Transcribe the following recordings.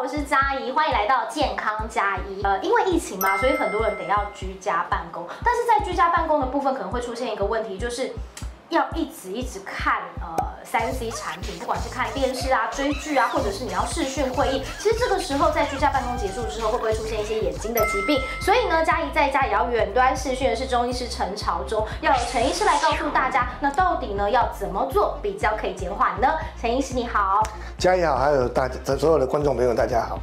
我是嘉怡，欢迎来到健康嘉怡。呃，因为疫情嘛，所以很多人得要居家办公。但是在居家办公的部分，可能会出现一个问题，就是要一直一直看呃三 C 产品，不管是看电视啊、追剧啊，或者是你要视讯会议。其实这个时候在居家办公结束之后，会不会出现一些眼睛的疾病？所以呢，嘉怡在家也要远端视讯的是中医师陈朝忠，要由陈医师来告诉大家，那到底呢要怎么做比较可以减缓呢？陈医师你好。嘉怡好，还有大家所有的观众朋友，大家好。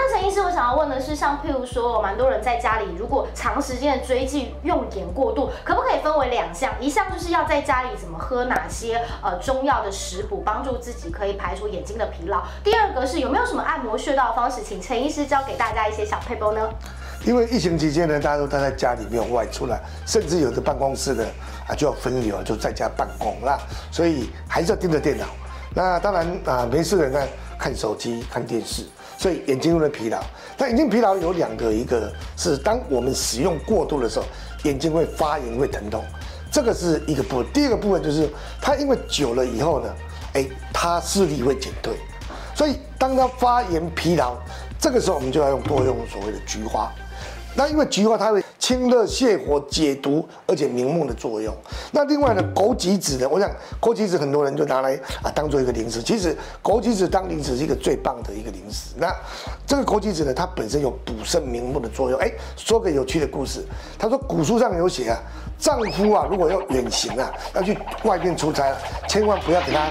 那陈医师，我想要问的是，像譬如说，蛮多人在家里如果长时间的追剧用眼过度，可不可以分为两项？一项就是要在家里怎么喝哪些呃中药的食补，帮助自己可以排除眼睛的疲劳。第二个是有没有什么按摩穴道的方式，请陈医师教给大家一些小配包呢？因为疫情期间呢，大家都待在家里没有外出了，甚至有的办公室的啊就要分流，就在家办公啦，所以还是要盯着电脑。那当然啊，没事的呢，看手机、看电视，所以眼睛会疲劳。那眼睛疲劳有两个，一个是当我们使用过度的时候，眼睛会发炎、会疼痛，这个是一个部分。第二个部分就是它因为久了以后呢，哎，它视力会减退，所以当它发炎疲劳，这个时候我们就要用多用所谓的菊花。那因为菊花它会清热泻火、解毒，而且明目的作用。那另外呢，枸杞子呢，我想枸杞子很多人就拿来啊当做一个零食。其实枸杞子当零食是一个最棒的一个零食。那这个枸杞子呢，它本身有补肾明目的作用。哎，说个有趣的故事，他说古书上有写啊，丈夫啊如果要远行啊，要去外面出差了，千万不要给他。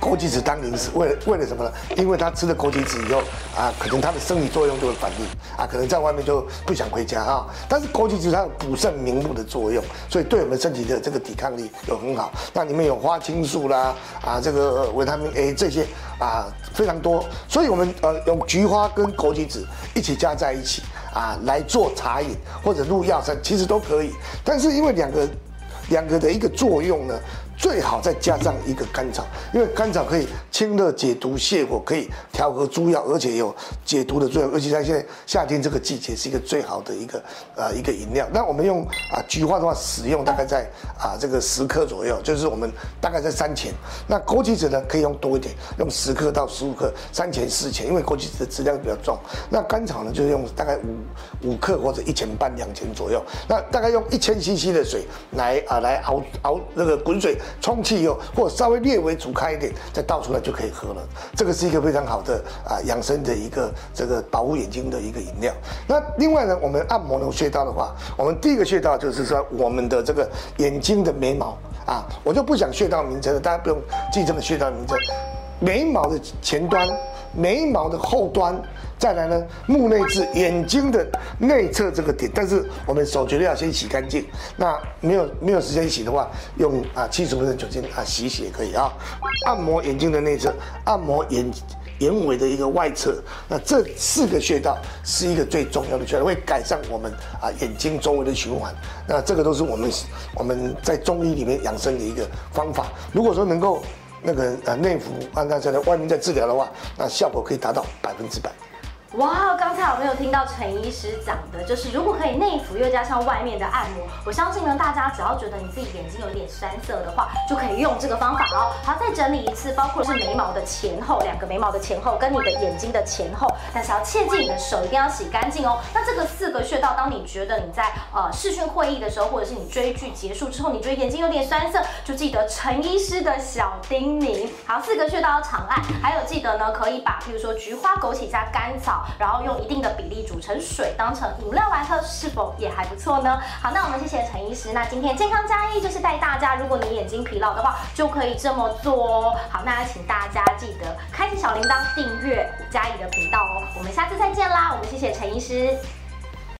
枸杞子当零食，为了为了什么呢？因为他吃了枸杞子以后啊，可能他的生理作用就会反应啊，可能在外面就不想回家啊。但是枸杞子它有补肾明目的作用，所以对我们身体的这个抵抗力有很好。那里面有花青素啦啊，这个维他命 A 这些啊非常多，所以我们呃用菊花跟枸杞子一起加在一起啊来做茶饮或者入药膳，其实都可以。但是因为两个两个的一个作用呢。最好再加上一个甘草，因为甘草可以清热解毒、泻火，可以调和诸药，而且有解毒的作用。而且在现在夏天这个季节，是一个最好的一个呃一个饮料。那我们用啊菊花的话，使用大概在啊这个十克左右，就是我们大概在三钱。那枸杞子呢，可以用多一点，用十克到十五克，三钱四钱，因为枸杞子的质量比较重。那甘草呢，就是用大概五五克或者一钱半两钱左右。那大概用一千 CC 的水来啊来熬熬那个滚水。充气以后，或稍微略微煮开一点，再倒出来就可以喝了。这个是一个非常好的啊养生的一个这个保护眼睛的一个饮料。那另外呢，我们按摩的穴道的话，我们第一个穴道就是说我们的这个眼睛的眉毛啊，我就不讲穴道名称了，大家不用记这个穴道名称。眉毛的前端，眉毛的后端。再来呢，目内眦，眼睛的内侧这个点，但是我们手绝对要先洗干净。那没有没有时间洗的话，用啊七十的酒精啊洗洗也可以啊。按摩眼睛的内侧，按摩眼眼尾的一个外侧，那这四个穴道是一个最重要的穴道，会改善我们啊眼睛周围的循环。那这个都是我们我们在中医里面养生的一个方法。如果说能够那个呃内服按照在外面在治疗的话，那效果可以达到百分之百。哇，刚才有没有听到陈医师讲的？就是如果可以内服又加上外面的按摩，我相信呢，大家只要觉得你自己眼睛有点酸涩的话，就可以用这个方法哦。好，再整理一次，包括是眉毛的前后，两个眉毛的前后，跟你的眼睛的前后，但是要切记你的手一定要洗干净哦。那这个四个穴道，当你觉得你在呃视讯会议的时候，或者是你追剧结束之后，你觉得眼睛有点酸涩，就记得陈医师的小叮咛。好，四个穴道要常按，还有记得呢，可以把比如说菊花、枸杞加甘草。然后用一定的比例煮成水，当成饮料来喝，是否也还不错呢？好，那我们谢谢陈医师。那今天健康加一就是带大家，如果你眼睛疲劳的话，就可以这么做哦。好，那请大家记得开启小铃铛，订阅加一的频道哦。我们下次再见啦，我们谢谢陈医师。